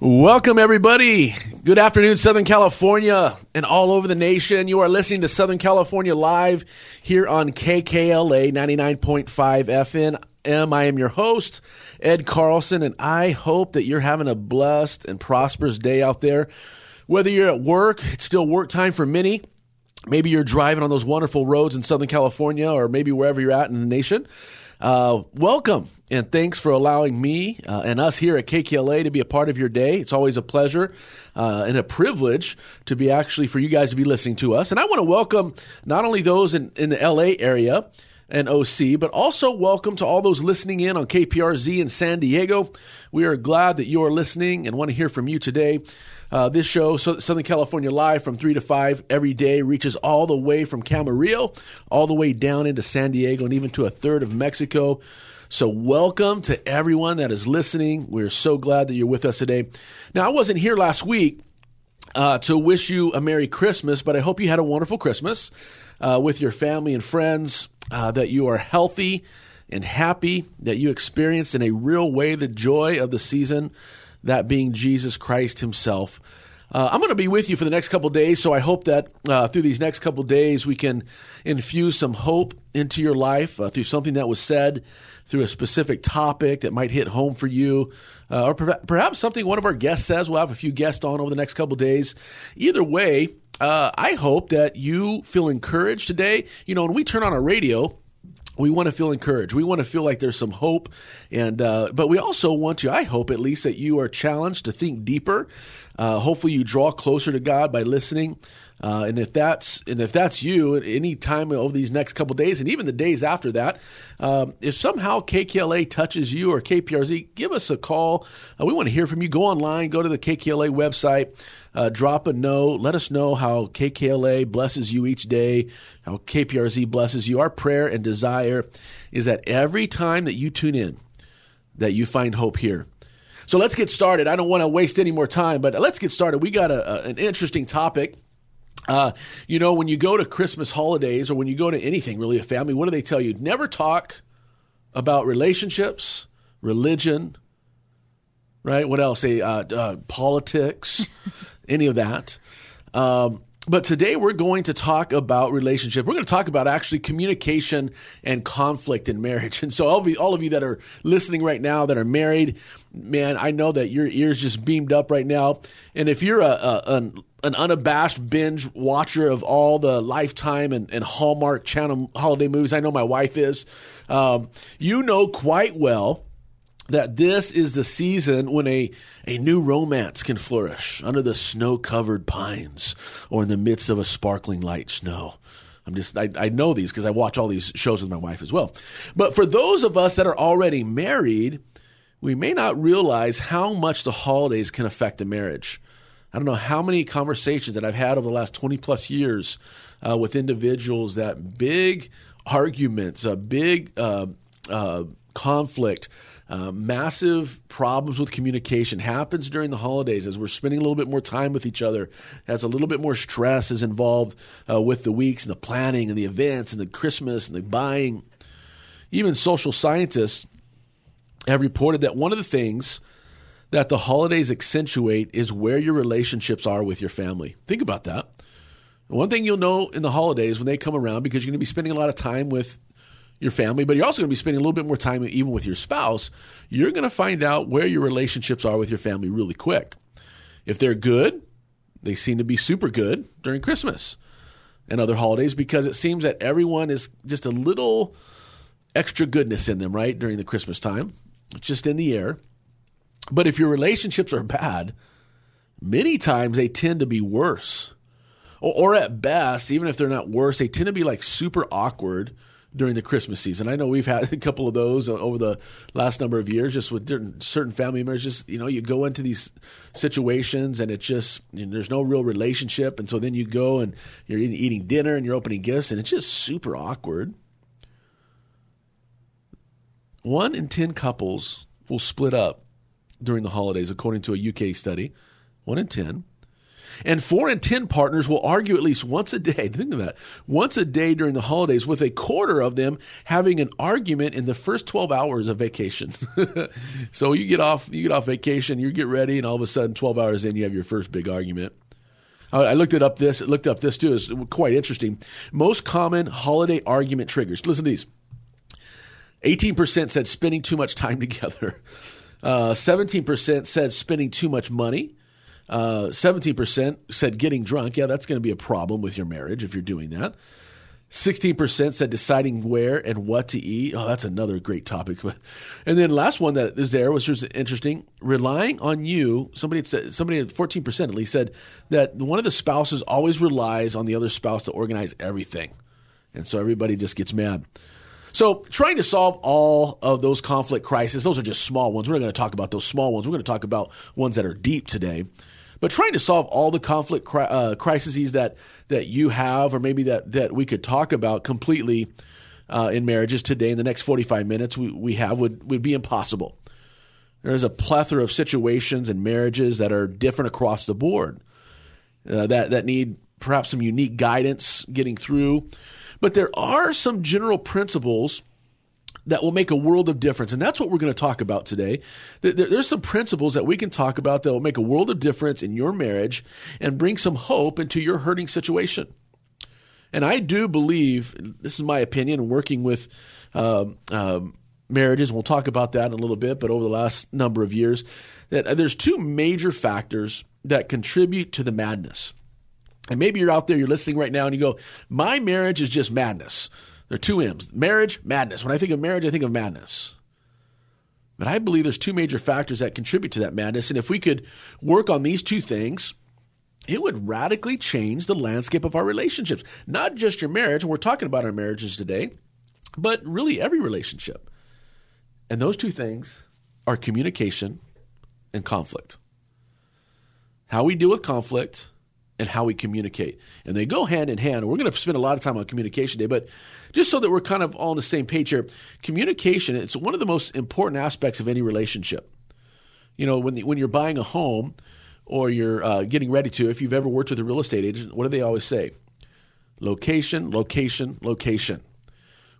Welcome, everybody. Good afternoon, Southern California and all over the nation. You are listening to Southern California Live here on KKLA 99.5 FM. I am your host, Ed Carlson, and I hope that you're having a blessed and prosperous day out there. Whether you're at work, it's still work time for many. Maybe you're driving on those wonderful roads in Southern California or maybe wherever you're at in the nation. Uh, welcome and thanks for allowing me uh, and us here at KKLA to be a part of your day. It's always a pleasure uh, and a privilege to be actually for you guys to be listening to us. And I want to welcome not only those in, in the LA area and OC, but also welcome to all those listening in on KPRZ in San Diego. We are glad that you are listening and want to hear from you today. Uh, this show, Southern California Live, from 3 to 5 every day, reaches all the way from Camarillo, all the way down into San Diego, and even to a third of Mexico. So, welcome to everyone that is listening. We're so glad that you're with us today. Now, I wasn't here last week uh, to wish you a Merry Christmas, but I hope you had a wonderful Christmas uh, with your family and friends, uh, that you are healthy and happy, that you experienced in a real way the joy of the season that being Jesus Christ Himself. Uh, I'm going to be with you for the next couple days, so I hope that uh, through these next couple days we can infuse some hope into your life uh, through something that was said, through a specific topic that might hit home for you, uh, or per- perhaps something one of our guests says. We'll have a few guests on over the next couple days. Either way, uh, I hope that you feel encouraged today. You know, when we turn on our radio, we want to feel encouraged. We want to feel like there's some hope, and uh, but we also want to. I hope at least that you are challenged to think deeper. Uh, hopefully, you draw closer to God by listening. Uh, and if that's and if that's you, at any time over these next couple days, and even the days after that, um, if somehow KKLA touches you or KPRZ, give us a call. Uh, we want to hear from you. Go online, go to the KKLA website, uh, drop a note. Let us know how KKLA blesses you each day, how KPRZ blesses you. Our prayer and desire is that every time that you tune in, that you find hope here. So let's get started. I don't want to waste any more time, but let's get started. We got a, a, an interesting topic uh, you know, when you go to Christmas holidays or when you go to anything really, a family, what do they tell you? Never talk about relationships, religion, right? What else? Uh, uh, politics, any of that. Um, but today we're going to talk about relationship. We're going to talk about actually communication and conflict in marriage. And so all of you, all of you that are listening right now that are married, man, I know that your ears just beamed up right now. And if you're a, a an, an unabashed binge watcher of all the Lifetime and, and Hallmark Channel holiday movies, I know my wife is. Um, you know quite well that this is the season when a, a new romance can flourish under the snow covered pines or in the midst of a sparkling light snow. I'm just, I, I know these because I watch all these shows with my wife as well. But for those of us that are already married, we may not realize how much the holidays can affect a marriage. I don't know how many conversations that I've had over the last 20 plus years uh, with individuals that big arguments, a big uh, uh, conflict, uh, massive problems with communication happens during the holidays as we're spending a little bit more time with each other, as a little bit more stress is involved uh, with the weeks and the planning and the events and the Christmas and the buying. Even social scientists have reported that one of the things that the holidays accentuate is where your relationships are with your family. Think about that. One thing you'll know in the holidays when they come around, because you're going to be spending a lot of time with your family, but you're also going to be spending a little bit more time even with your spouse, you're going to find out where your relationships are with your family really quick. If they're good, they seem to be super good during Christmas and other holidays because it seems that everyone is just a little extra goodness in them, right, during the Christmas time. It's just in the air. But if your relationships are bad, many times they tend to be worse. Or, or, at best, even if they're not worse, they tend to be like super awkward during the Christmas season. I know we've had a couple of those over the last number of years, just with certain family members. Just you know, you go into these situations and it just you know, there's no real relationship, and so then you go and you're eating dinner and you're opening gifts, and it's just super awkward. One in ten couples will split up during the holidays, according to a UK study. One in ten. And four in 10 partners will argue at least once a day. Think of that. Once a day during the holidays, with a quarter of them having an argument in the first 12 hours of vacation. so you get off, you get off vacation, you get ready, and all of a sudden, 12 hours in, you have your first big argument. I looked it up. This looked up this too. It's quite interesting. Most common holiday argument triggers. Listen to these. 18% said spending too much time together. Uh, 17% said spending too much money. Uh, 17% said getting drunk. Yeah, that's going to be a problem with your marriage if you're doing that. 16% said deciding where and what to eat. Oh, that's another great topic. And then last one that is there was just interesting. Relying on you. Somebody said somebody at 14% at least said that one of the spouses always relies on the other spouse to organize everything. And so everybody just gets mad. So, trying to solve all of those conflict crises, those are just small ones. We're not going to talk about those small ones. We're going to talk about ones that are deep today. But trying to solve all the conflict cri- uh, crises that that you have, or maybe that that we could talk about completely uh, in marriages today in the next 45 minutes we, we have would would be impossible. There's a plethora of situations and marriages that are different across the board uh, that that need perhaps some unique guidance getting through. But there are some general principles that will make a world of difference. And that's what we're going to talk about today. There's some principles that we can talk about that will make a world of difference in your marriage and bring some hope into your hurting situation. And I do believe, this is my opinion, working with uh, uh, marriages, and we'll talk about that in a little bit, but over the last number of years, that there's two major factors that contribute to the madness. And maybe you're out there, you're listening right now, and you go, My marriage is just madness. There are two M's marriage, madness. When I think of marriage, I think of madness. But I believe there's two major factors that contribute to that madness. And if we could work on these two things, it would radically change the landscape of our relationships. Not just your marriage, we're talking about our marriages today, but really every relationship. And those two things are communication and conflict. How we deal with conflict and how we communicate. And they go hand in hand. We're going to spend a lot of time on communication today, but just so that we're kind of all on the same page here, communication, it's one of the most important aspects of any relationship. You know, when, the, when you're buying a home or you're uh, getting ready to, if you've ever worked with a real estate agent, what do they always say? Location, location, location.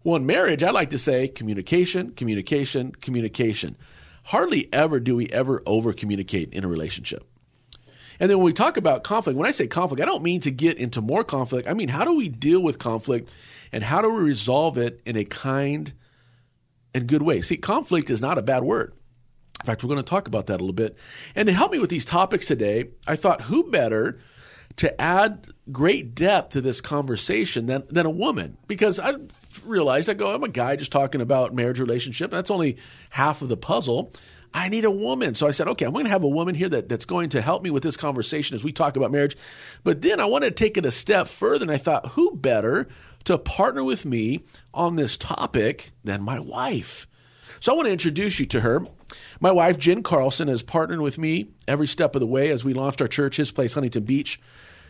Well, in marriage, I like to say communication, communication, communication. Hardly ever do we ever over communicate in a relationship. And then when we talk about conflict, when I say conflict, I don't mean to get into more conflict. I mean, how do we deal with conflict and how do we resolve it in a kind and good way? See, conflict is not a bad word. In fact, we're going to talk about that a little bit. And to help me with these topics today, I thought who better to add great depth to this conversation than, than a woman? Because I realized I go, I'm a guy just talking about marriage relationship. That's only half of the puzzle. I need a woman. So I said, okay, I'm going to have a woman here that, that's going to help me with this conversation as we talk about marriage. But then I wanted to take it a step further, and I thought, who better to partner with me on this topic than my wife? So I want to introduce you to her. My wife, Jen Carlson, has partnered with me every step of the way as we launched our church, His Place, Huntington Beach.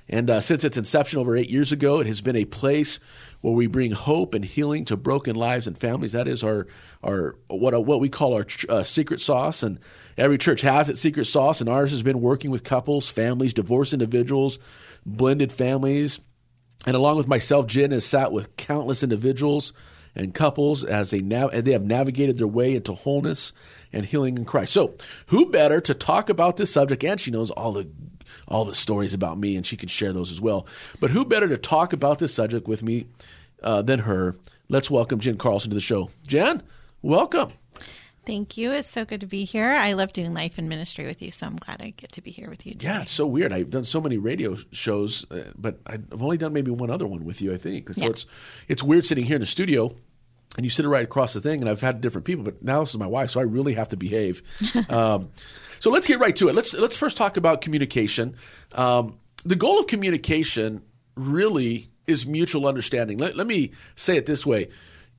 And uh, since its inception over eight years ago, it has been a place where we bring hope and healing to broken lives and families. That is our our what what we call our uh, secret sauce. And every church has its secret sauce, and ours has been working with couples, families, divorced individuals, blended families, and along with myself, Jen has sat with countless individuals and couples as they now nav- they have navigated their way into wholeness and healing in Christ. So, who better to talk about this subject? And she knows all the all the stories about me, and she can share those as well. But who better to talk about this subject with me uh, than her? Let's welcome Jen Carlson to the show. Jen, welcome. Thank you. It's so good to be here. I love doing life and ministry with you, so I'm glad I get to be here with you. Today. Yeah, it's so weird. I've done so many radio shows, uh, but I've only done maybe one other one with you, I think. So yeah. it's it's weird sitting here in the studio and you sit right across the thing. And I've had different people, but now this is my wife, so I really have to behave. um, so let's get right to it. Let's let's first talk about communication. Um, the goal of communication really is mutual understanding. Let, let me say it this way: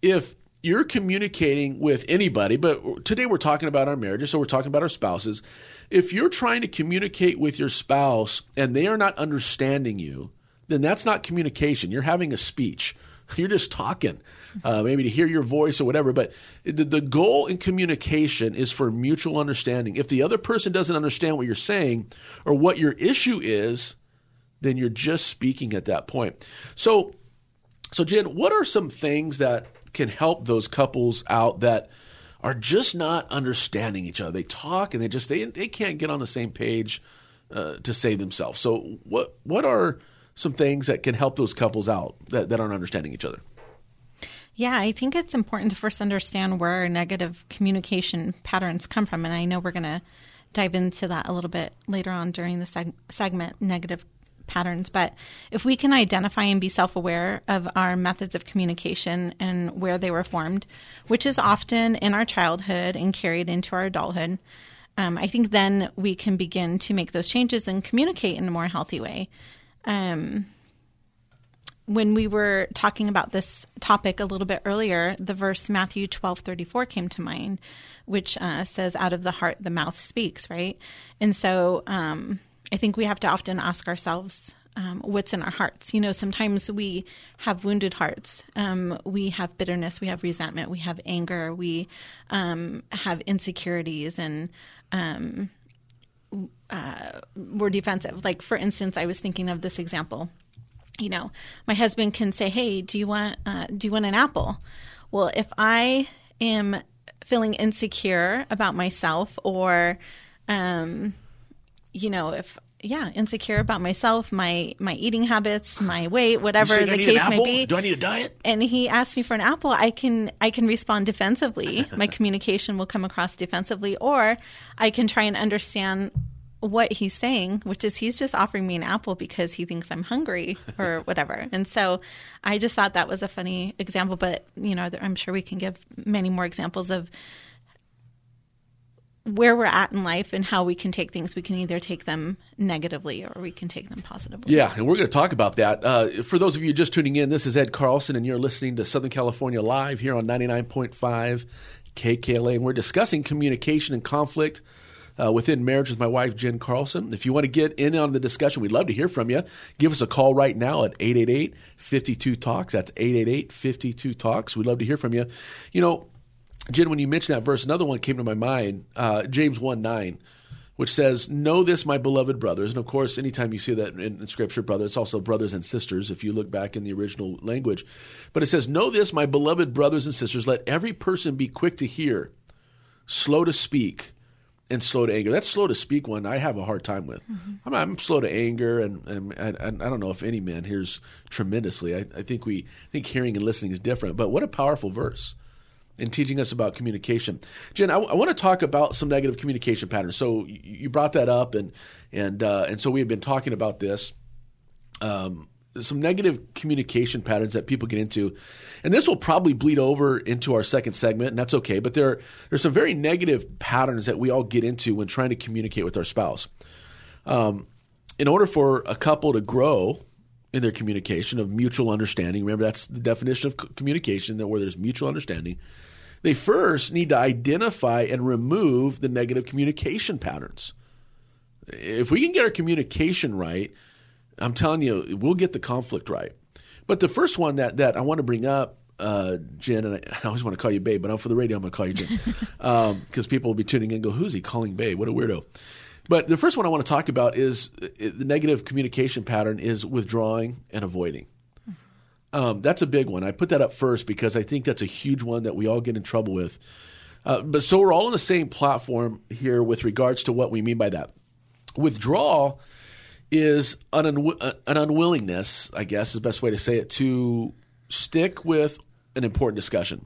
if you're communicating with anybody, but today we're talking about our marriages, so we're talking about our spouses. If you're trying to communicate with your spouse and they are not understanding you, then that's not communication. You're having a speech You're just talking, uh, maybe to hear your voice or whatever. But the, the goal in communication is for mutual understanding. If the other person doesn't understand what you're saying or what your issue is, then you're just speaking at that point. So, so Jen, what are some things that can help those couples out that are just not understanding each other? They talk and they just they they can't get on the same page uh, to save themselves. So, what what are some things that can help those couples out that, that aren't understanding each other? Yeah, I think it's important to first understand where our negative communication patterns come from. And I know we're going to dive into that a little bit later on during the seg- segment negative patterns. But if we can identify and be self aware of our methods of communication and where they were formed, which is often in our childhood and carried into our adulthood, um, I think then we can begin to make those changes and communicate in a more healthy way. Um, when we were talking about this topic a little bit earlier, the verse Matthew twelve thirty four came to mind, which uh, says, "Out of the heart the mouth speaks." Right, and so um, I think we have to often ask ourselves. Um, what's in our hearts? You know, sometimes we have wounded hearts. Um, we have bitterness. We have resentment. We have anger. We um, have insecurities, and um, uh, we're defensive. Like, for instance, I was thinking of this example you know, my husband can say, "Hey, do you want uh, do you want an apple?" Well, if I am feeling insecure about myself, or, um, you know, if yeah, insecure about myself, my my eating habits, my weight, whatever say, the case may be, Do I need a diet? and he asks me for an apple, I can I can respond defensively. My communication will come across defensively, or I can try and understand what he's saying, which is he's just offering me an apple because he thinks I'm hungry or whatever. And so I just thought that was a funny example, but you know, I'm sure we can give many more examples of where we're at in life and how we can take things. We can either take them negatively or we can take them positively. Yeah, and we're going to talk about that. Uh, for those of you just tuning in, this is Ed Carlson, and you're listening to Southern California Live here on 99.5 KKLA, and we're discussing communication and conflict. Uh, within marriage with my wife, Jen Carlson. If you want to get in on the discussion, we'd love to hear from you. Give us a call right now at 888 52 Talks. That's 888 52 Talks. We'd love to hear from you. You know, Jen, when you mentioned that verse, another one came to my mind uh, James 1 9, which says, Know this, my beloved brothers. And of course, anytime you see that in, in Scripture, brother, it's also brothers and sisters if you look back in the original language. But it says, Know this, my beloved brothers and sisters, let every person be quick to hear, slow to speak, and slow to anger. That's slow to speak one I have a hard time with. I'm, I'm slow to anger, and, and, and I don't know if any man hears tremendously. I, I think we I think hearing and listening is different. But what a powerful verse in teaching us about communication. Jen, I, I want to talk about some negative communication patterns. So you, brought that up, and and uh, and so we have been talking about this. Um, some negative communication patterns that people get into, and this will probably bleed over into our second segment, and that's okay. But there there's some very negative patterns that we all get into when trying to communicate with our spouse. Um, in order for a couple to grow in their communication of mutual understanding, remember that's the definition of communication that where there's mutual understanding. They first need to identify and remove the negative communication patterns. If we can get our communication right, I'm telling you, we'll get the conflict right. But the first one that, that I want to bring up, uh, Jen, and I, I always want to call you Babe, but I'm for the radio, I'm going to call you Jen. Because people will be tuning in and go, who's he calling Babe? What a weirdo. But the first one I want to talk about is uh, the negative communication pattern is withdrawing and avoiding. Um, that's a big one. I put that up first because I think that's a huge one that we all get in trouble with. Uh, but so we're all on the same platform here with regards to what we mean by that. Withdrawal is an, unwi- an unwillingness, I guess is the best way to say it, to stick with an important discussion.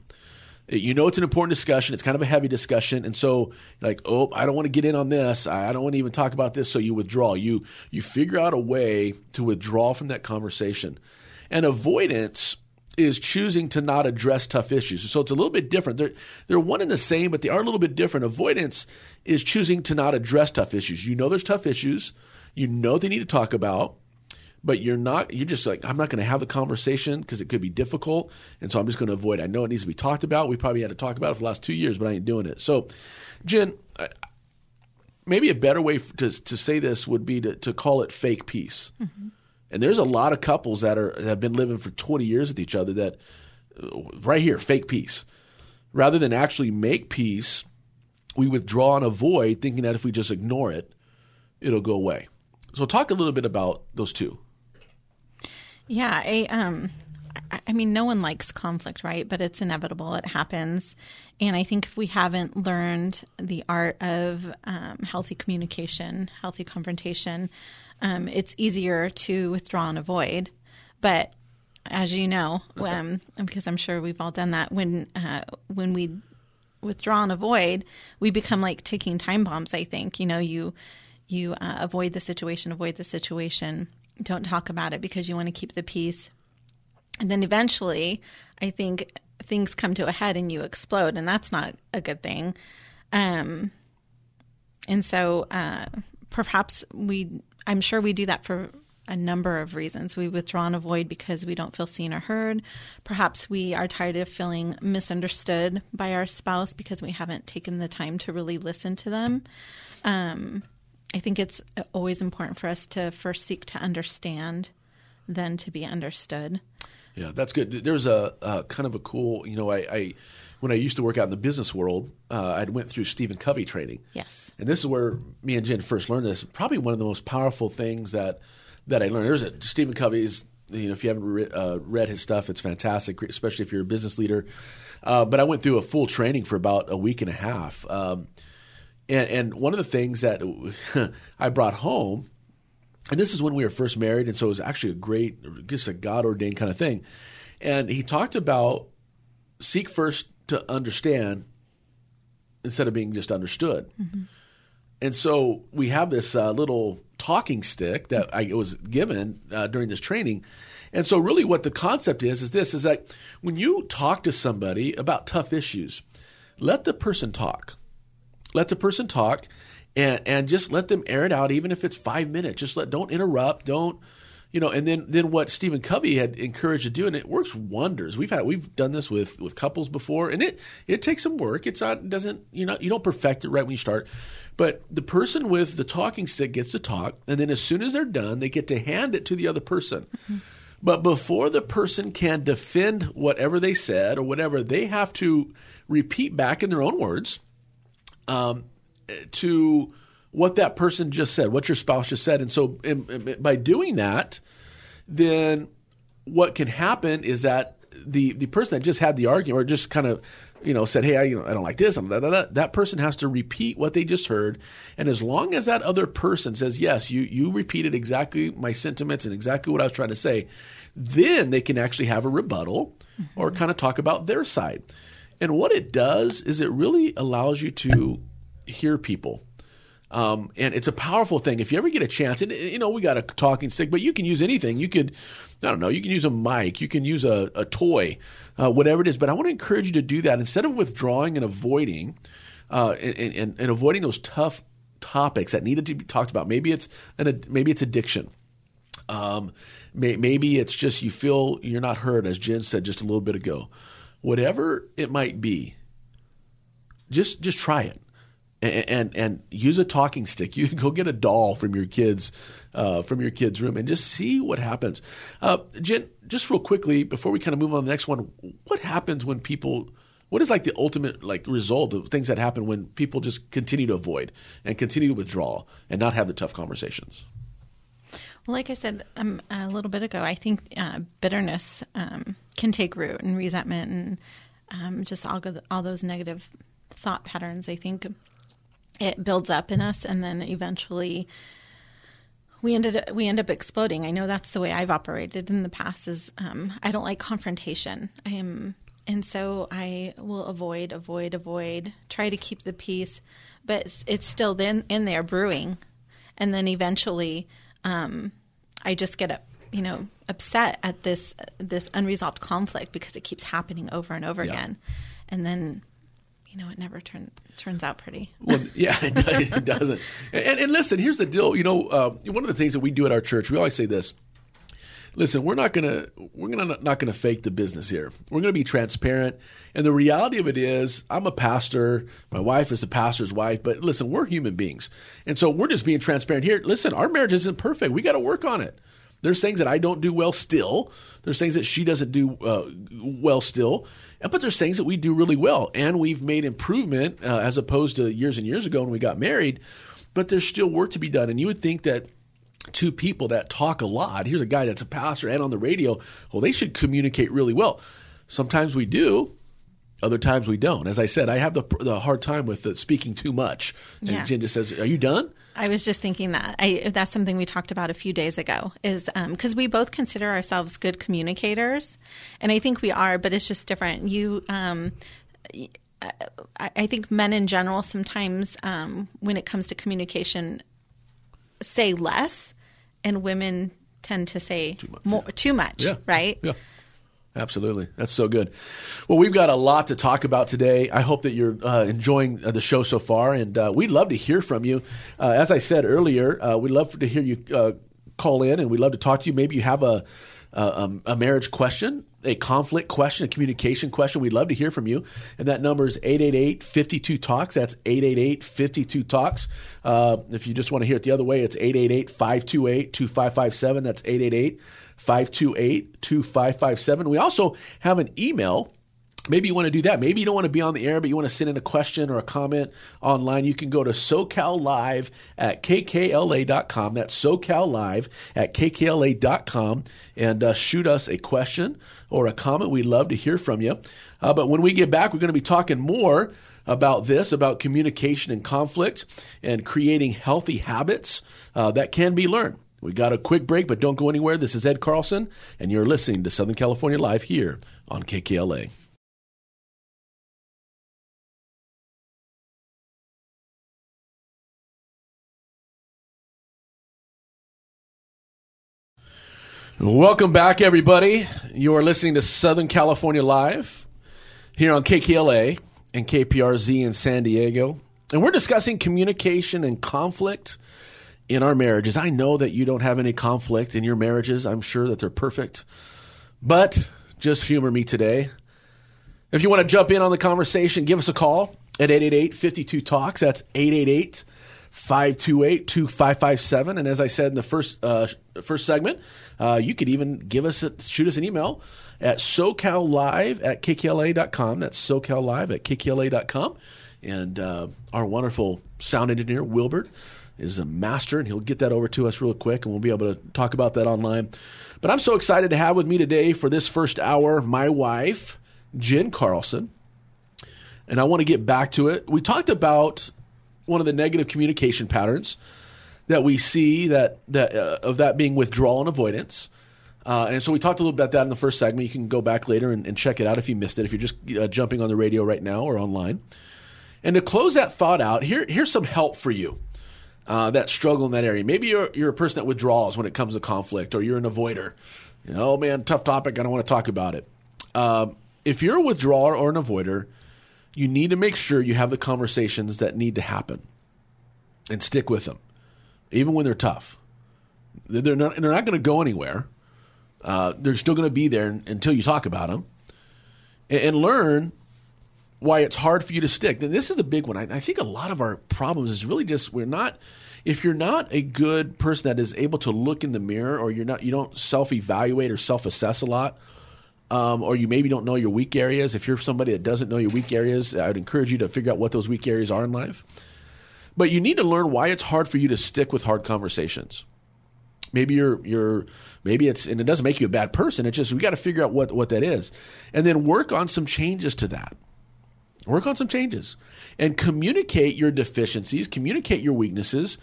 You know it's an important discussion. It's kind of a heavy discussion, and so like, oh, I don't want to get in on this. I don't want to even talk about this. So you withdraw. You you figure out a way to withdraw from that conversation. And avoidance is choosing to not address tough issues. So it's a little bit different. They're they're one and the same, but they are a little bit different. Avoidance is choosing to not address tough issues. You know there's tough issues. You know they need to talk about, but you're not. You're just like I'm not going to have the conversation because it could be difficult, and so I'm just going to avoid. I know it needs to be talked about. We probably had to talk about it for the last two years, but I ain't doing it. So, Jen, maybe a better way to to say this would be to, to call it fake peace. Mm-hmm. And there's a lot of couples that are have been living for 20 years with each other that uh, right here fake peace. Rather than actually make peace, we withdraw and avoid thinking that if we just ignore it, it'll go away. so talk a little bit about those two. Yeah, I um I mean no one likes conflict, right? But it's inevitable. It happens. And I think if we haven't learned the art of um, healthy communication, healthy confrontation, um, it's easier to withdraw and avoid. But as you know, um, because I'm sure we've all done that, when uh, when we withdraw and avoid, we become like ticking time bombs. I think you know you you uh, avoid the situation, avoid the situation, don't talk about it because you want to keep the peace, and then eventually, I think things come to a head and you explode, and that's not a good thing. Um, and so uh, perhaps we, I'm sure we do that for a number of reasons. We withdraw and avoid because we don't feel seen or heard. Perhaps we are tired of feeling misunderstood by our spouse because we haven't taken the time to really listen to them. Um, I think it's always important for us to first seek to understand, then to be understood. Yeah, that's good. There's a, a kind of a cool, you know, I, I, when I used to work out in the business world, uh, I went through Stephen Covey training. Yes, and this is where me and Jen first learned this. Probably one of the most powerful things that that I learned. There's a Stephen Covey's. You know, if you haven't re- uh, read his stuff, it's fantastic, especially if you're a business leader. Uh, but I went through a full training for about a week and a half. Um, and, and one of the things that I brought home and this is when we were first married, and so it was actually a great, just a God ordained kind of thing. And he talked about seek first to understand instead of being just understood. Mm-hmm. And so we have this uh, little talking stick that I was given uh, during this training. And so really what the concept is is this is that when you talk to somebody about tough issues, let the person talk. Let the person talk and and just let them air it out, even if it's five minutes. Just let don't interrupt, don't you know. And then then what Stephen Covey had encouraged to do, and it works wonders. We've had we've done this with with couples before, and it it takes some work. It's not doesn't you know you don't perfect it right when you start. But the person with the talking stick gets to talk, and then as soon as they're done, they get to hand it to the other person. Mm-hmm. But before the person can defend whatever they said or whatever, they have to repeat back in their own words um, to what that person just said, what your spouse just said. And so in, in, by doing that, then what can happen is that the the person that just had the argument or just kind of you know said hey I, you know I don't like this that person has to repeat what they just heard and as long as that other person says yes you you repeated exactly my sentiments and exactly what I was trying to say then they can actually have a rebuttal mm-hmm. or kind of talk about their side and what it does is it really allows you to hear people. Um, and it's a powerful thing. If you ever get a chance, and you know, we got a talking stick, but you can use anything. You could, I don't know, you can use a mic, you can use a, a toy, uh, whatever it is. But I want to encourage you to do that instead of withdrawing and avoiding, uh, and, and, and, avoiding those tough topics that needed to be talked about. Maybe it's an, maybe it's addiction. Um, may, maybe it's just you feel you're not heard, as Jen said just a little bit ago. Whatever it might be, just just try it and, and, use a talking stick. You go get a doll from your kids uh, from your kids' room and just see what happens. Uh, Jen, just real quickly before we kind of move on to the next one, what happens when people? What is like the ultimate like result of things that happen when people just continue to avoid and continue to withdraw and not have the tough conversations? Well, like I said um, a little bit ago, I think uh, bitterness um, can take root and resentment and um, just all, all those negative thought patterns. I think it builds up in us and then eventually we ended we end up exploding. I know that's the way I've operated in the past. Is um, I don't like confrontation. I am, and so I will avoid, avoid, avoid. Try to keep the peace, but it's, it's still then in there brewing, and then eventually, um, I just get up, you know, upset at this this unresolved conflict because it keeps happening over and over yeah. again, and then you know, it never turn, turns out pretty. well, yeah, it, it doesn't. And, and, listen, here's the deal. You know, uh, one of the things that we do at our church, we always say this. Listen, we're not gonna we're gonna not gonna fake the business here. We're gonna be transparent. And the reality of it is, I'm a pastor. My wife is a pastor's wife. But listen, we're human beings, and so we're just being transparent here. Listen, our marriage isn't perfect. We got to work on it. There's things that I don't do well still. There's things that she doesn't do uh, well still. But there's things that we do really well, and we've made improvement uh, as opposed to years and years ago when we got married. But there's still work to be done, and you would think that two people that talk a lot. Here's a guy that's a pastor and on the radio. Well, they should communicate really well. Sometimes we do, other times we don't. As I said, I have the, the hard time with the speaking too much. And Yeah. Jen just says, Are you done? I was just thinking that I, that's something we talked about a few days ago. Is because we both consider ourselves good communicators, and I think we are, but it's just different. You, um, I, I think men in general sometimes, um, when it comes to communication, say less, and women tend to say more, too much. Yeah. Right. Yeah. Absolutely. That's so good. Well, we've got a lot to talk about today. I hope that you're uh, enjoying uh, the show so far, and uh, we'd love to hear from you. Uh, as I said earlier, uh, we'd love to hear you uh, call in, and we'd love to talk to you. Maybe you have a, a, a marriage question, a conflict question, a communication question. We'd love to hear from you. And that number is 888 52 Talks. That's 888 52 Talks. If you just want to hear it the other way, it's 888 528 2557. That's 888 528 2557. We also have an email. Maybe you want to do that. Maybe you don't want to be on the air, but you want to send in a question or a comment online. You can go to SoCalLive at KKLA.com. That's SoCalLive at KKLA.com and uh, shoot us a question or a comment. We'd love to hear from you. Uh, but when we get back, we're going to be talking more about this, about communication and conflict and creating healthy habits uh, that can be learned. We got a quick break, but don't go anywhere. This is Ed Carlson, and you're listening to Southern California Live here on KKLA. Welcome back, everybody. You are listening to Southern California Live here on KKLA and KPRZ in San Diego. And we're discussing communication and conflict in our marriages. I know that you don't have any conflict in your marriages. I'm sure that they're perfect. But just humor me today. If you want to jump in on the conversation, give us a call at 888 52 Talks. That's 888 528 2557. And as I said in the first, uh, first segment, uh, you could even give us a, shoot us an email at SoCalLive at KKLA.com. That's SoCalLive at KKLA.com. And uh, our wonderful sound engineer, Wilbert, is a master, and he'll get that over to us real quick, and we'll be able to talk about that online. But I'm so excited to have with me today for this first hour my wife, Jen Carlson. And I want to get back to it. We talked about one of the negative communication patterns that we see that that uh, of that being withdrawal and avoidance. Uh, and so we talked a little bit about that in the first segment. You can go back later and, and check it out if you missed it. If you're just uh, jumping on the radio right now or online. And to close that thought out, here here's some help for you uh, that struggle in that area. Maybe you're you're a person that withdraws when it comes to conflict, or you're an avoider. You know, oh man, tough topic. I don't want to talk about it. Um, if you're a withdrawer or an avoider, you need to make sure you have the conversations that need to happen and stick with them, even when they're tough. They're not, they're not going to go anywhere. Uh, they're still going to be there until you talk about them and, and, learn why it's hard for you to stick. And this is the big one. I, I think a lot of our problems is really just we're not. If you're not a good person that is able to look in the mirror, or you're not, you don't self-evaluate or self-assess a lot, um, or you maybe don't know your weak areas. If you're somebody that doesn't know your weak areas, I would encourage you to figure out what those weak areas are in life. But you need to learn why it's hard for you to stick with hard conversations. Maybe you're you're maybe it's and it doesn't make you a bad person. It's just we got to figure out what what that is, and then work on some changes to that. Work on some changes and communicate your deficiencies, communicate your weaknesses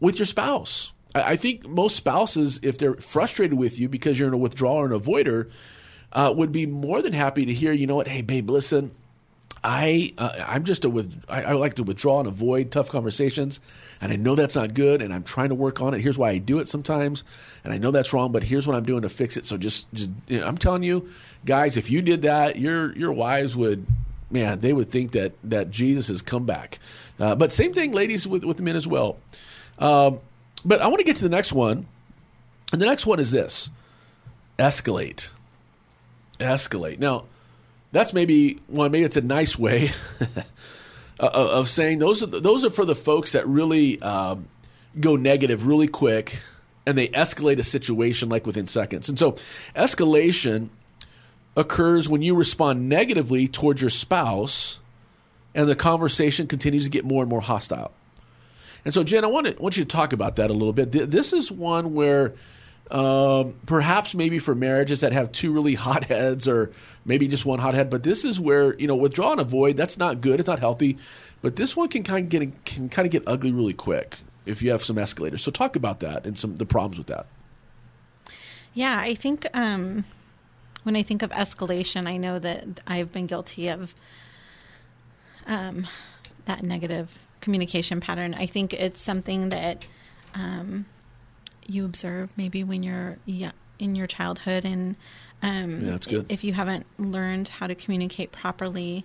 with your spouse. I, think most spouses, if they're frustrated with you because you're in a withdrawal or an avoider, uh, would be more than happy to hear, you know what, hey babe, listen, I uh, I'm just a with I, I, like to withdraw and avoid tough conversations, and I know that's not good, and I'm trying to work on it. Here's why I do it sometimes, and I know that's wrong, but here's what I'm doing to fix it. So just, just you know, I'm telling you, guys, if you did that, your your wives would, man, they would think that that Jesus has come back. Uh, but same thing, ladies, with with men as well. Um, but I want to get to the next one, and the next one is this: escalate, escalate. Now that's maybe well, maybe it's a nice way of saying those are the, those are for the folks that really um, go negative really quick and they escalate a situation like within seconds. And so, escalation occurs when you respond negatively towards your spouse, and the conversation continues to get more and more hostile. And so, Jen, I want, to, want you to talk about that a little bit. This is one where um, perhaps maybe for marriages that have two really hot heads or maybe just one hot head, but this is where, you know, withdraw and avoid, that's not good. It's not healthy. But this one can kind of get, can kind of get ugly really quick if you have some escalators. So talk about that and some the problems with that. Yeah, I think um, when I think of escalation, I know that I've been guilty of um, that negative communication pattern. I think it's something that um, you observe maybe when you're yeah, in your childhood, and um, yeah, that's good. if you haven't learned how to communicate properly.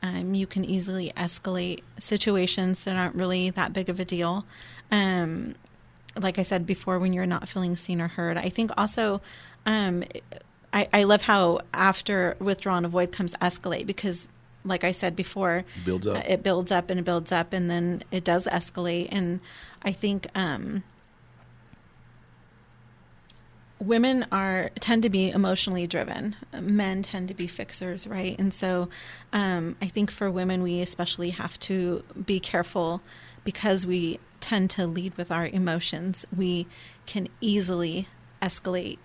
Um, you can easily escalate situations that aren't really that big of a deal. Um, like I said before, when you're not feeling seen or heard. I think also um, I, I love how after withdraw and avoid comes escalate because like I said before, builds up. Uh, it builds up and it builds up, and then it does escalate. And I think um, women are tend to be emotionally driven. Men tend to be fixers, right? And so, um, I think for women, we especially have to be careful because we tend to lead with our emotions. We can easily escalate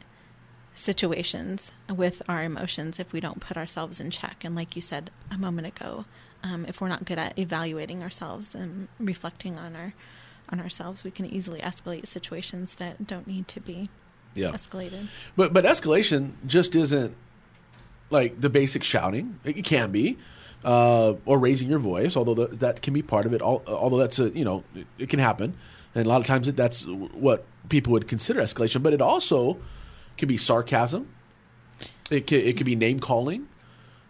situations with our emotions if we don't put ourselves in check. And like you said a moment ago, um, if we're not good at evaluating ourselves and reflecting on our on ourselves, we can easily escalate situations that don't need to be yeah. escalated. But but escalation just isn't like the basic shouting. It can be. Uh, or raising your voice, although the, that can be part of it. although that's a you know it, it, can happen, and a lot of times it, that's what people would consider escalation. But it also could be sarcasm. It could, it could be name calling.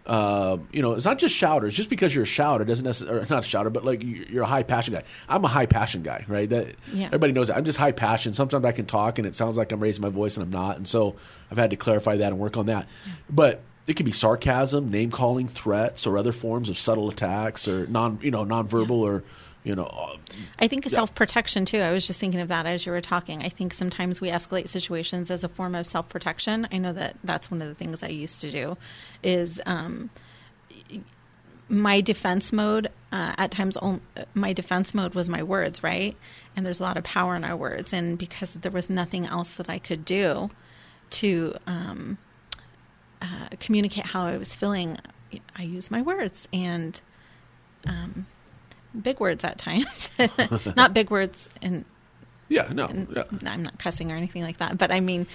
Uh, you know, it's not just shouters. Just because you're a shouter doesn't necessarily, not a shouter, but like you're a high passion guy. I'm a high passion guy, right? That yeah. everybody knows. That. I'm just high passion. Sometimes I can talk and it sounds like I'm raising my voice and I'm not, and so I've had to clarify that and work on that. But it could be sarcasm, name calling, threats, or other forms of subtle attacks, or non, you know, nonverbal yeah. or you know. I think yeah. self protection too. I was just thinking of that as you were talking. I think sometimes we escalate situations as a form of self protection. I know that that's one of the things I used to do. Is um, my defense mode uh, at times my defense mode was my words right and there's a lot of power in our words and because there was nothing else that i could do to um, uh, communicate how i was feeling i use my words and um, big words at times, not big words and. Yeah, no, yeah. I'm not cussing or anything like that, but I mean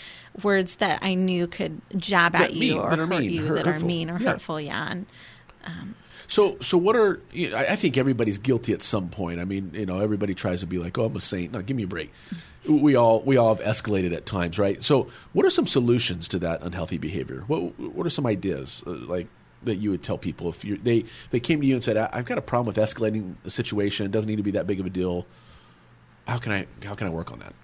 words that I knew could jab at you or hurt mean, you hurt, that are mean or yeah. hurtful. Yeah. And, um, so, so what are? You know, I think everybody's guilty at some point. I mean, you know, everybody tries to be like, "Oh, I'm a saint." No, give me a break. we all we all have escalated at times, right? So, what are some solutions to that unhealthy behavior? What what are some ideas? Uh, like, that you would tell people if you they they came to you and said, "I've got a problem with escalating the situation. It doesn't need to be that big of a deal. How can I how can I work on that?"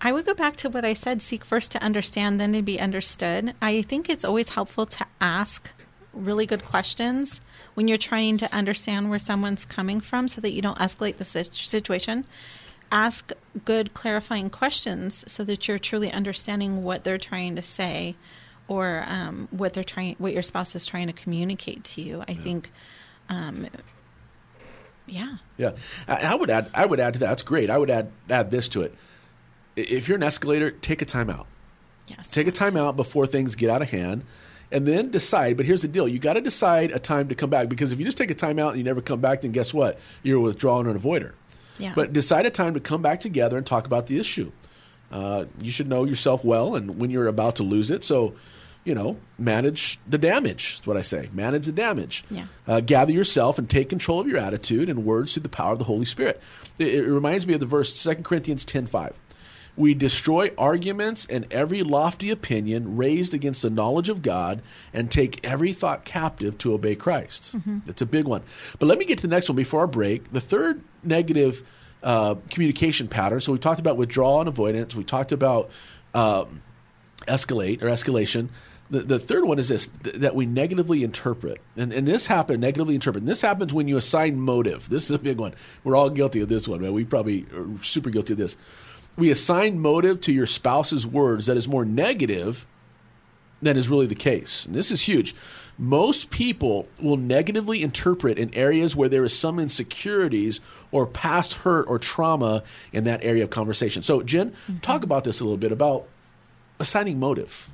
I would go back to what I said: seek first to understand, then to be understood. I think it's always helpful to ask really good questions when you're trying to understand where someone's coming from, so that you don't escalate the situation. Ask good clarifying questions so that you're truly understanding what they're trying to say or um, what they're trying, what your spouse is trying to communicate to you. I yeah. think, um, yeah, yeah. I, would add, I would add to that. That's great. I would add add this to it. If you're an escalator, take a time out. Yes, take a time out before things get out of hand. And then decide, but here's the deal: you got to decide a time to come back because if you just take a time out and you never come back, then guess what? You're a withdrawer and avoider. Yeah. But decide a time to come back together and talk about the issue. Uh, you should know yourself well, and when you're about to lose it. So you know, manage the damage. Is what I say. Manage the damage. Yeah. Uh, gather yourself and take control of your attitude and words through the power of the Holy Spirit. It, it reminds me of the verse 2 Corinthians ten five. We destroy arguments and every lofty opinion raised against the knowledge of God and take every thought captive to obey Christ. Mm-hmm. That's a big one. But let me get to the next one before our break. The third negative uh, communication pattern. So we talked about withdrawal and avoidance. We talked about um, escalate or escalation. The, the third one is this th- that we negatively interpret. And, and this happens, negatively interpret. And this happens when you assign motive. This is a big one. We're all guilty of this one, man. We probably are super guilty of this. We assign motive to your spouse's words that is more negative than is really the case. And this is huge. Most people will negatively interpret in areas where there is some insecurities or past hurt or trauma in that area of conversation. So, Jen, mm-hmm. talk about this a little bit about assigning motive.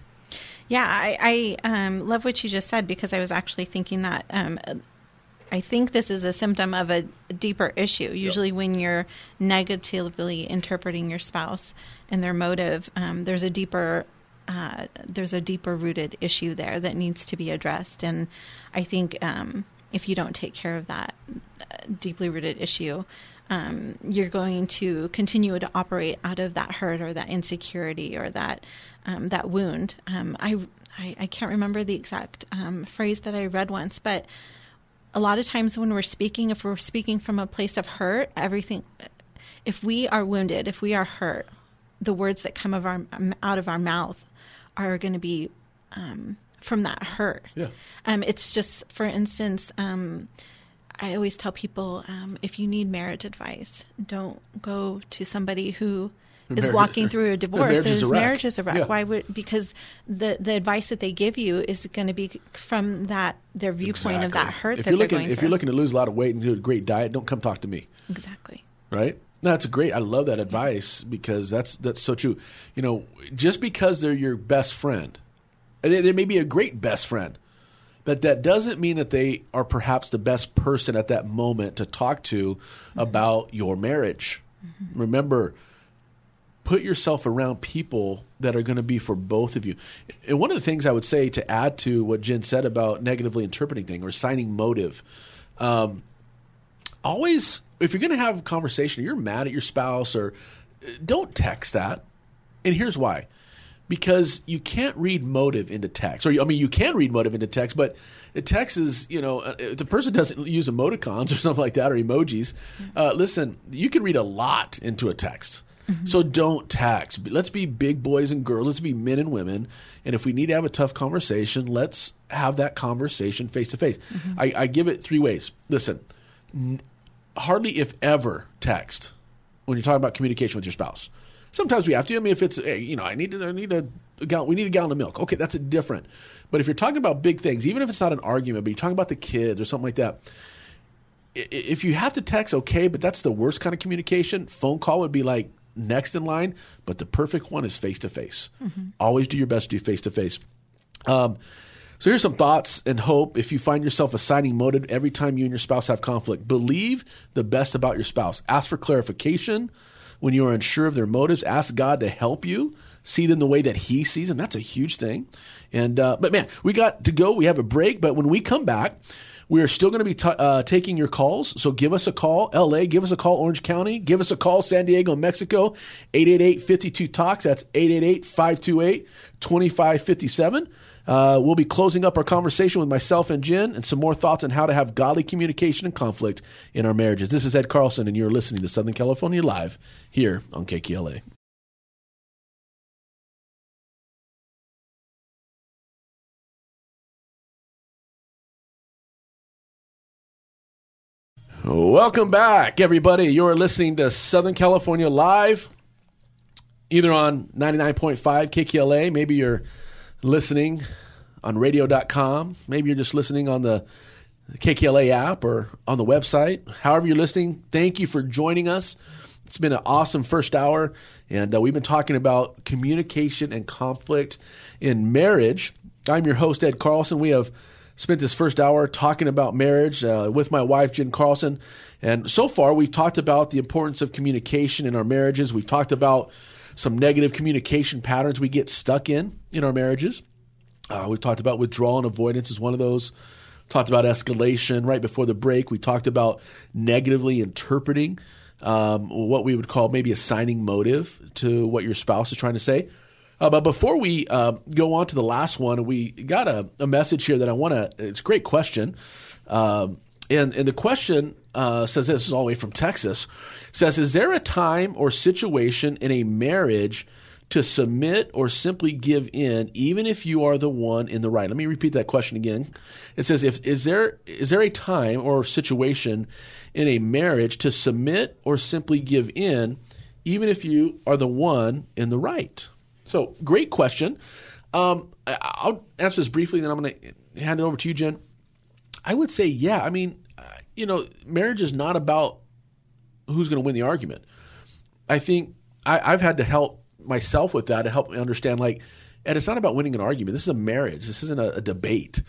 Yeah, I, I um, love what you just said because I was actually thinking that um, I think this is a symptom of a deeper issue. Usually, yep. when you're negatively interpreting your spouse and their motive, um, there's a deeper uh, there's a deeper rooted issue there that needs to be addressed. And I think um, if you don't take care of that uh, deeply rooted issue, um, you're going to continue to operate out of that hurt or that insecurity or that um, that wound. Um, I, I, I can't remember the exact um, phrase that I read once, but a lot of times when we're speaking, if we're speaking from a place of hurt, everything, if we are wounded, if we are hurt, the words that come of our out of our mouth are going to be um, from that hurt. Yeah. Um, it's just, for instance, um, I always tell people um, if you need marriage advice, don't go to somebody who is walking through a divorce. His marriage is a wreck. Yeah. Why would because the the advice that they give you is going to be from that their viewpoint exactly. of that hurt. If that you're looking if through. you're looking to lose a lot of weight and do a great diet, don't come talk to me. Exactly. Right. That's great. I love that advice because that's that's so true. You know, just because they're your best friend, they, they may be a great best friend, but that doesn't mean that they are perhaps the best person at that moment to talk to mm-hmm. about your marriage. Mm-hmm. Remember, put yourself around people that are going to be for both of you. And one of the things I would say to add to what Jen said about negatively interpreting things or signing motive, um, always if you're going to have a conversation, you're mad at your spouse or don't text that. And here's why. Because you can't read motive into text. Or I mean you can read motive into text, but the text is, you know, uh, if the person doesn't use emoticons or something like that or emojis, uh, listen, you can read a lot into a text. Mm-hmm. So don't text. Let's be big boys and girls. Let's be men and women. And if we need to have a tough conversation, let's have that conversation face to face. I give it three ways. Listen, hardly, if ever, text when you're talking about communication with your spouse. Sometimes we have to. I mean, if it's hey, you know, I need to, I need a, a gallon, we need a gallon of milk. Okay, that's a different. But if you're talking about big things, even if it's not an argument, but you're talking about the kids or something like that, if you have to text, okay, but that's the worst kind of communication. Phone call would be like next in line, but the perfect one is face to face. Always do your best to do face to face. So here's some thoughts and hope if you find yourself assigning motive every time you and your spouse have conflict. Believe the best about your spouse. Ask for clarification when you are unsure of their motives. Ask God to help you see them the way that He sees them. That's a huge thing. And uh, but man, we got to go. We have a break, but when we come back. We are still going to be t- uh, taking your calls. So give us a call, LA, give us a call, Orange County, give us a call, San Diego, Mexico, 888 52 Talks. That's 888 528 2557. Uh, we'll be closing up our conversation with myself and Jen and some more thoughts on how to have godly communication and conflict in our marriages. This is Ed Carlson, and you're listening to Southern California Live here on KKLA. Welcome back, everybody. You're listening to Southern California Live, either on 99.5 KKLA, maybe you're listening on radio.com. Maybe you're just listening on the KKLA app or on the website. However, you're listening, thank you for joining us. It's been an awesome first hour, and uh, we've been talking about communication and conflict in marriage. I'm your host, Ed Carlson. We have spent this first hour talking about marriage uh, with my wife, Jen Carlson. And so far, we've talked about the importance of communication in our marriages. We've talked about some negative communication patterns we get stuck in in our marriages. Uh, we've talked about withdrawal and avoidance is one of those. Talked about escalation right before the break. We talked about negatively interpreting um, what we would call maybe assigning motive to what your spouse is trying to say. Uh, but before we uh, go on to the last one, we got a, a message here that I want to. It's a great question, um, and and the question uh, says this is all the way from Texas. Says, is there a time or situation in a marriage to submit or simply give in, even if you are the one in the right? Let me repeat that question again. It says, if is there is there a time or situation in a marriage to submit or simply give in, even if you are the one in the right? So, great question. Um, I'll answer this briefly, then I'm going to hand it over to you, Jen. I would say, yeah. I mean, you know, marriage is not about who's going to win the argument. I think I, I've had to help myself with that to help me understand, like, and it's not about winning an argument. This is a marriage. This isn't a, a debate.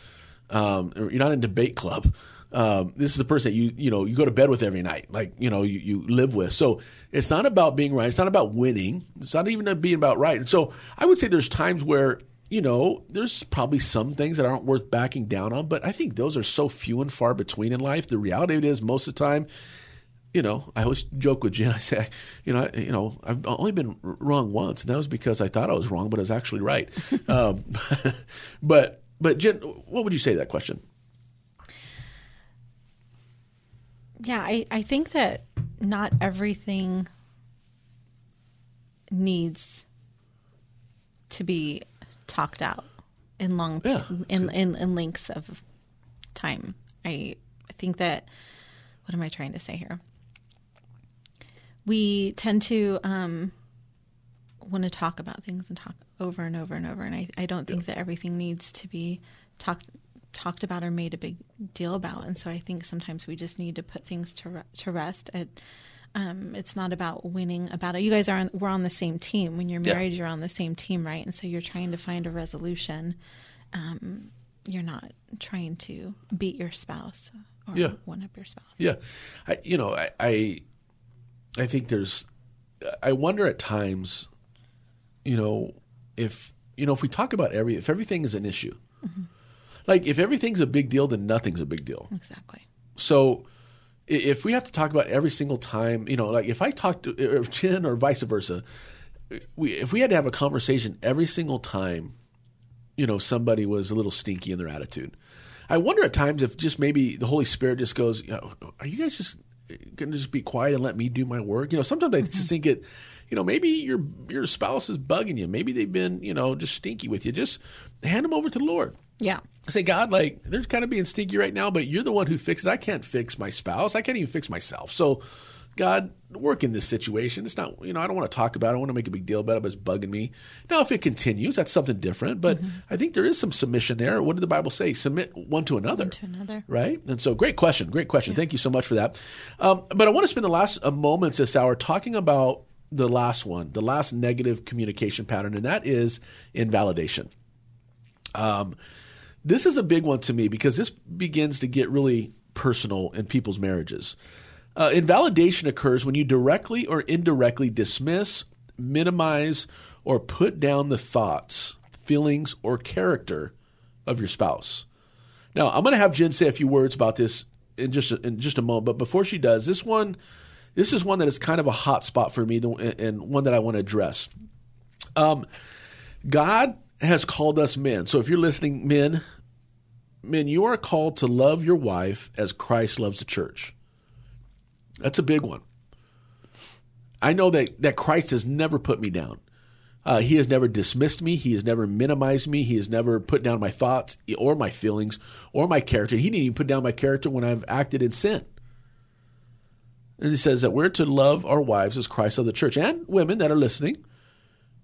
Um, you're not in debate club. Um, this is a person that you you know you go to bed with every night, like you know you, you live with. So it's not about being right. It's not about winning. It's not even about being about right. And so I would say there's times where you know there's probably some things that aren't worth backing down on, but I think those are so few and far between in life. The reality of it is most of the time you know, I always joke with Jen. I say, you know, I, you know, I've only been wrong once, and that was because I thought I was wrong, but I was actually right. um, but but Jen, what would you say to that question? Yeah, I, I think that not everything needs to be talked out in long Yeah. in, in in lengths of time. I I think that what am I trying to say here? We tend to um, want to talk about things and talk over and over and over, and I, I don't think that everything needs to be talked talked about or made a big deal about. And so I think sometimes we just need to put things to re- to rest. It, um, it's not about winning a battle. You guys are on, we're on the same team. When you're Yeah. married, you're on the same team, right? And so you're trying to find a resolution. Um, you're not trying to beat your spouse or Yeah. one up your spouse. Yeah, I, you know, I, I, I think there's, I wonder at times, you know, if you know if we talk about every if everything is an issue, like if everything's a big deal, then nothing's a big deal. Exactly. So if we have to talk about every single time, you know, like if I talk to if Jen or vice versa, we if we had to have a conversation every single time, you know, somebody was a little stinky in their attitude. I wonder at times if just maybe the Holy Spirit just goes, you know, are you guys just going to just be quiet and let me do my work? You know, sometimes I just mm-hmm. think it, you know, maybe your your spouse is bugging you. Maybe they've been, you know, just stinky with you. Just hand them over to the Lord Yeah. say, God, like they're kind of being stinky right now, but you're the one who fixes. I can't fix my spouse. I can't even fix myself. So, God, work in this situation. It's not, you know, I don't want to talk about it. I want to make a big deal about it, but it's bugging me. Now, if it continues, that's something different. But I think there is some submission there. What did the Bible say? Submit one to another. to another. Right? And so, great question. Great question. Thank you so much for that. Um, but I want to spend the last uh, moments this hour talking about the last one, the last negative communication pattern, and that is invalidation. Um, this is a big one to me because this begins to get really personal in people's marriages. Uh, invalidation occurs when you directly or indirectly dismiss, minimize, or put down the thoughts, feelings, or character of your spouse. Now, I'm going to have Jen say a few words about this in just a, in just a moment. But before she does, this one, this is one that is kind of a hot spot for me, and one that I want to address. Um, God has called us men. So if you're listening, men, men, you are called to love your wife as Christ loves the church. That's a big one. I know that, that Christ has never put me down. Uh, he has never dismissed me. He has never minimized me. He has never put down my thoughts or my feelings or my character. He didn't even put down my character when I've acted in sin. And he says that we're to love our wives as Christ of the church. And women that are listening,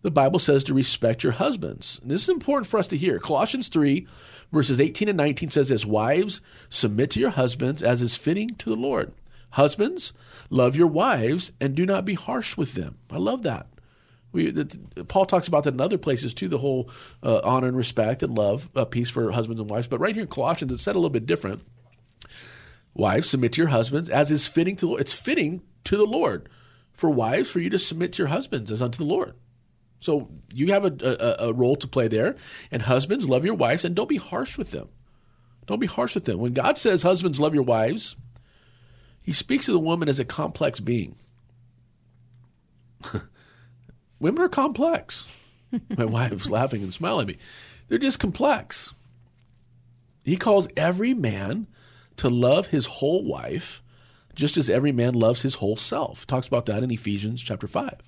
the Bible says to respect your husbands. And this is important for us to hear. Colossians 3, verses 18 and 19 says this Wives, submit to your husbands as is fitting to the Lord. Husbands, love your wives and do not be harsh with them. I love that. We, the, Paul talks about that in other places too, the whole uh, honor and respect and love, uh, peace for husbands and wives. But right here in Colossians, it's said a little bit different. Wives, submit to your husbands as is fitting to the Lord. It's fitting to the Lord for wives for you to submit to your husbands as unto the Lord. So you have a, a, a role to play there. And husbands, love your wives and don't be harsh with them. Don't be harsh with them. When God says, husbands, love your wives, he speaks of the woman as a complex being. Women are complex. My wife's laughing and smiling at me. They're just complex. He calls every man to love his whole wife just as every man loves his whole self. Talks about that in Ephesians chapter 5.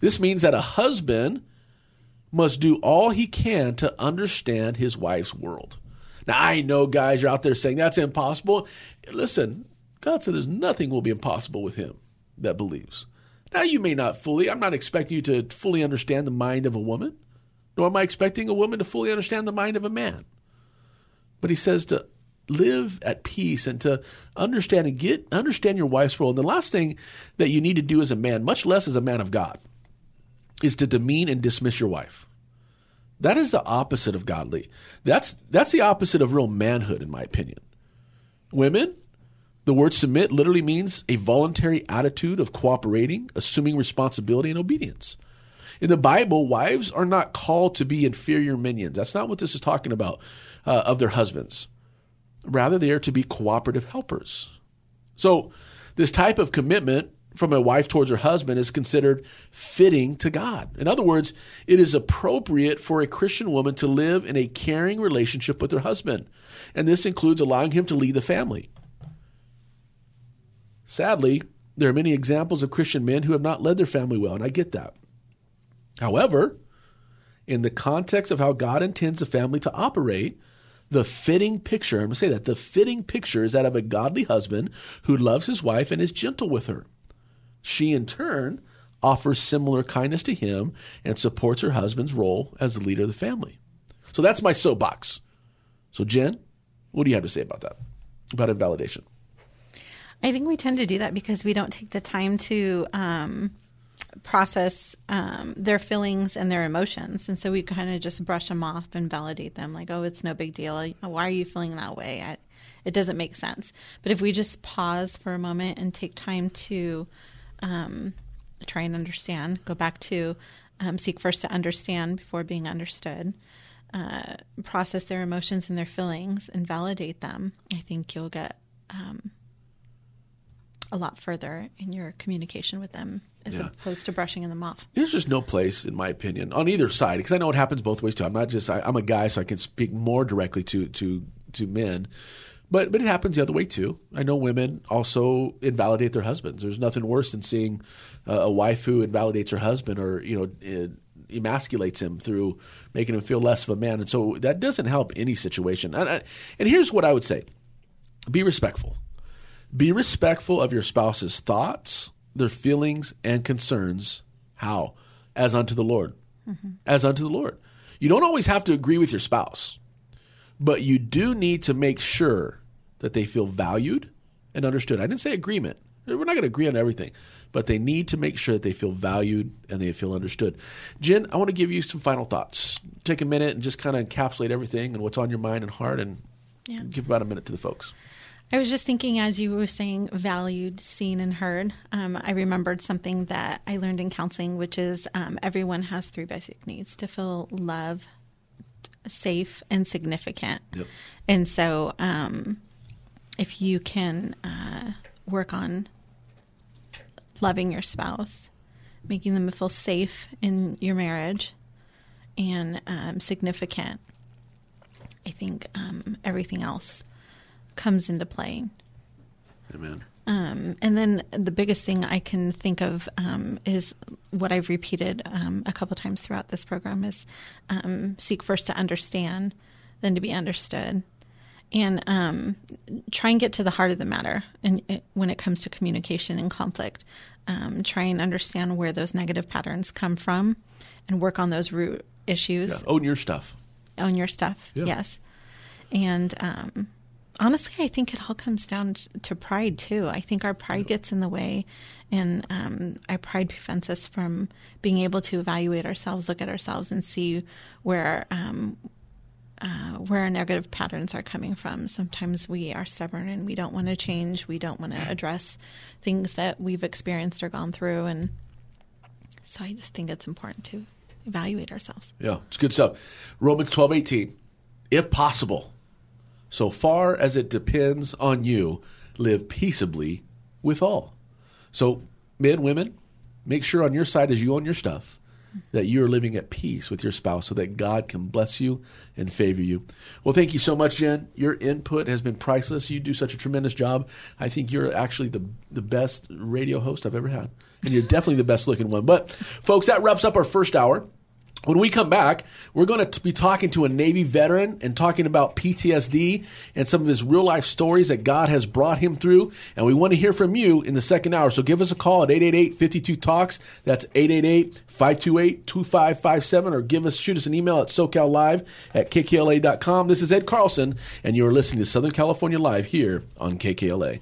This means that a husband must do all he can to understand his wife's world. Now, I know guys are out there saying that's impossible. Listen, God said there's nothing will be impossible with him that believes. Now, you may not fully, I'm not expecting you to fully understand the mind of a woman, nor am I expecting a woman to fully understand the mind of a man. But he says to live at peace and to understand and get understand your wife's role. And the last thing that you need to do as a man, much less as a man of God, is to demean and dismiss your wife. That is the opposite of godly. That's that's the opposite of real manhood, in my opinion. Women, the word submit literally means a voluntary attitude of cooperating, assuming responsibility, and obedience. In the Bible, wives are not called to be inferior minions. That's not what this is talking about uh, of their husbands. Rather, they are to be cooperative helpers. So, this type of commitment from a wife towards her husband is considered fitting to God. In other words, it is appropriate for a Christian woman to live in a caring relationship with her husband. And this includes allowing him to lead the family. Sadly, there are many examples of Christian men who have not led their family well, and I get that. However, in the context of how God intends a family to operate, the fitting picture, I'm going to say that, the fitting picture is that of a godly husband who loves his wife and is gentle with her. She, in turn, offers similar kindness to him and supports her husband's role as the leader of the family. So that's my soapbox. So, Jen, what do you have to say about that? About invalidation? I think we tend to do that because we don't take the time to um, process um, their feelings and their emotions. And so we kind of just brush them off and validate them like, oh, it's no big deal. Why are you feeling that way? I, it doesn't make sense. But if we just pause for a moment and take time to um, try and understand, go back to um, seek first to understand before being understood, uh, process their emotions and their feelings and validate them, I think you'll get um, a lot further in your communication with them as yeah. opposed to brushing them off. There's just no place, in my opinion, on either side, because I know it happens both ways too. I'm not just I, am a guy, so I can speak more directly to to to men. But but it happens the other way too. I know women also invalidate their husbands. There's nothing worse than seeing a wife who invalidates her husband or you know emasculates him through making him feel less of a man. And so that doesn't help any situation. And, and here's what I would say: be respectful. Be respectful of your spouse's thoughts, their feelings, and concerns. How? As unto the Lord. Mm-hmm. As unto the Lord. You don't always have to agree with your spouse, but you do need to make sure that they feel valued and understood. I didn't say agreement. We're not going to agree on everything, but they need to make sure that they feel valued and they feel understood. Jen, I want to give you some final thoughts. Take a minute and just kind of encapsulate everything and what's on your mind and heart and yeah. give about a minute to the folks. I was just thinking as you were saying valued, seen, and heard. Um, I remembered something that I learned in counseling, which is um, everyone has three basic needs to feel loved, safe, and significant. Yep. And so, um, if you can uh, work on loving your spouse, making them feel safe in your marriage, and um, significant, I think um, everything else comes into play. Amen. Um, and then the biggest thing I can think of um, is what I've repeated um, a couple times throughout this program is um, seek first to understand, then to be understood, and um, try and get to the heart of the matter. And when it comes to communication and conflict, um, try and understand where those negative patterns come from, and work on those root issues. Yeah, own your stuff. Own your stuff. Yeah. Yes, and honestly, I think it all comes down to pride too. I think our pride gets in the way, and um, our pride prevents us from being able to evaluate ourselves, look at ourselves, and see where um, uh, where our negative patterns are coming from. Sometimes we are stubborn and we don't want to change. We don't want to address things that we've experienced or gone through, and so I just think it's important to evaluate ourselves. Yeah, it's good stuff. Romans twelve eighteen, if possible so far as it depends on you, live peaceably with all. So, men, women, make sure on your side as you own your stuff that you're living at peace with your spouse so that God can bless you and favor you. Well, thank you so much, Jen. Your input has been priceless. You do such a tremendous job. I think you're actually the, the best radio host I've ever had. And you're definitely the best looking one. But, folks, that wraps up our first hour. When we come back, we're going to be talking to a Navy veteran and talking about PTSD and some of his real life stories that God has brought him through. And we want to hear from you in the second hour. So give us a call at 888 52 Talks. That's 888 528 2557. Or give us, shoot us an email at SoCalLive at KKLA.com. This is Ed Carlson, and you're listening to Southern California Live here on KKLA.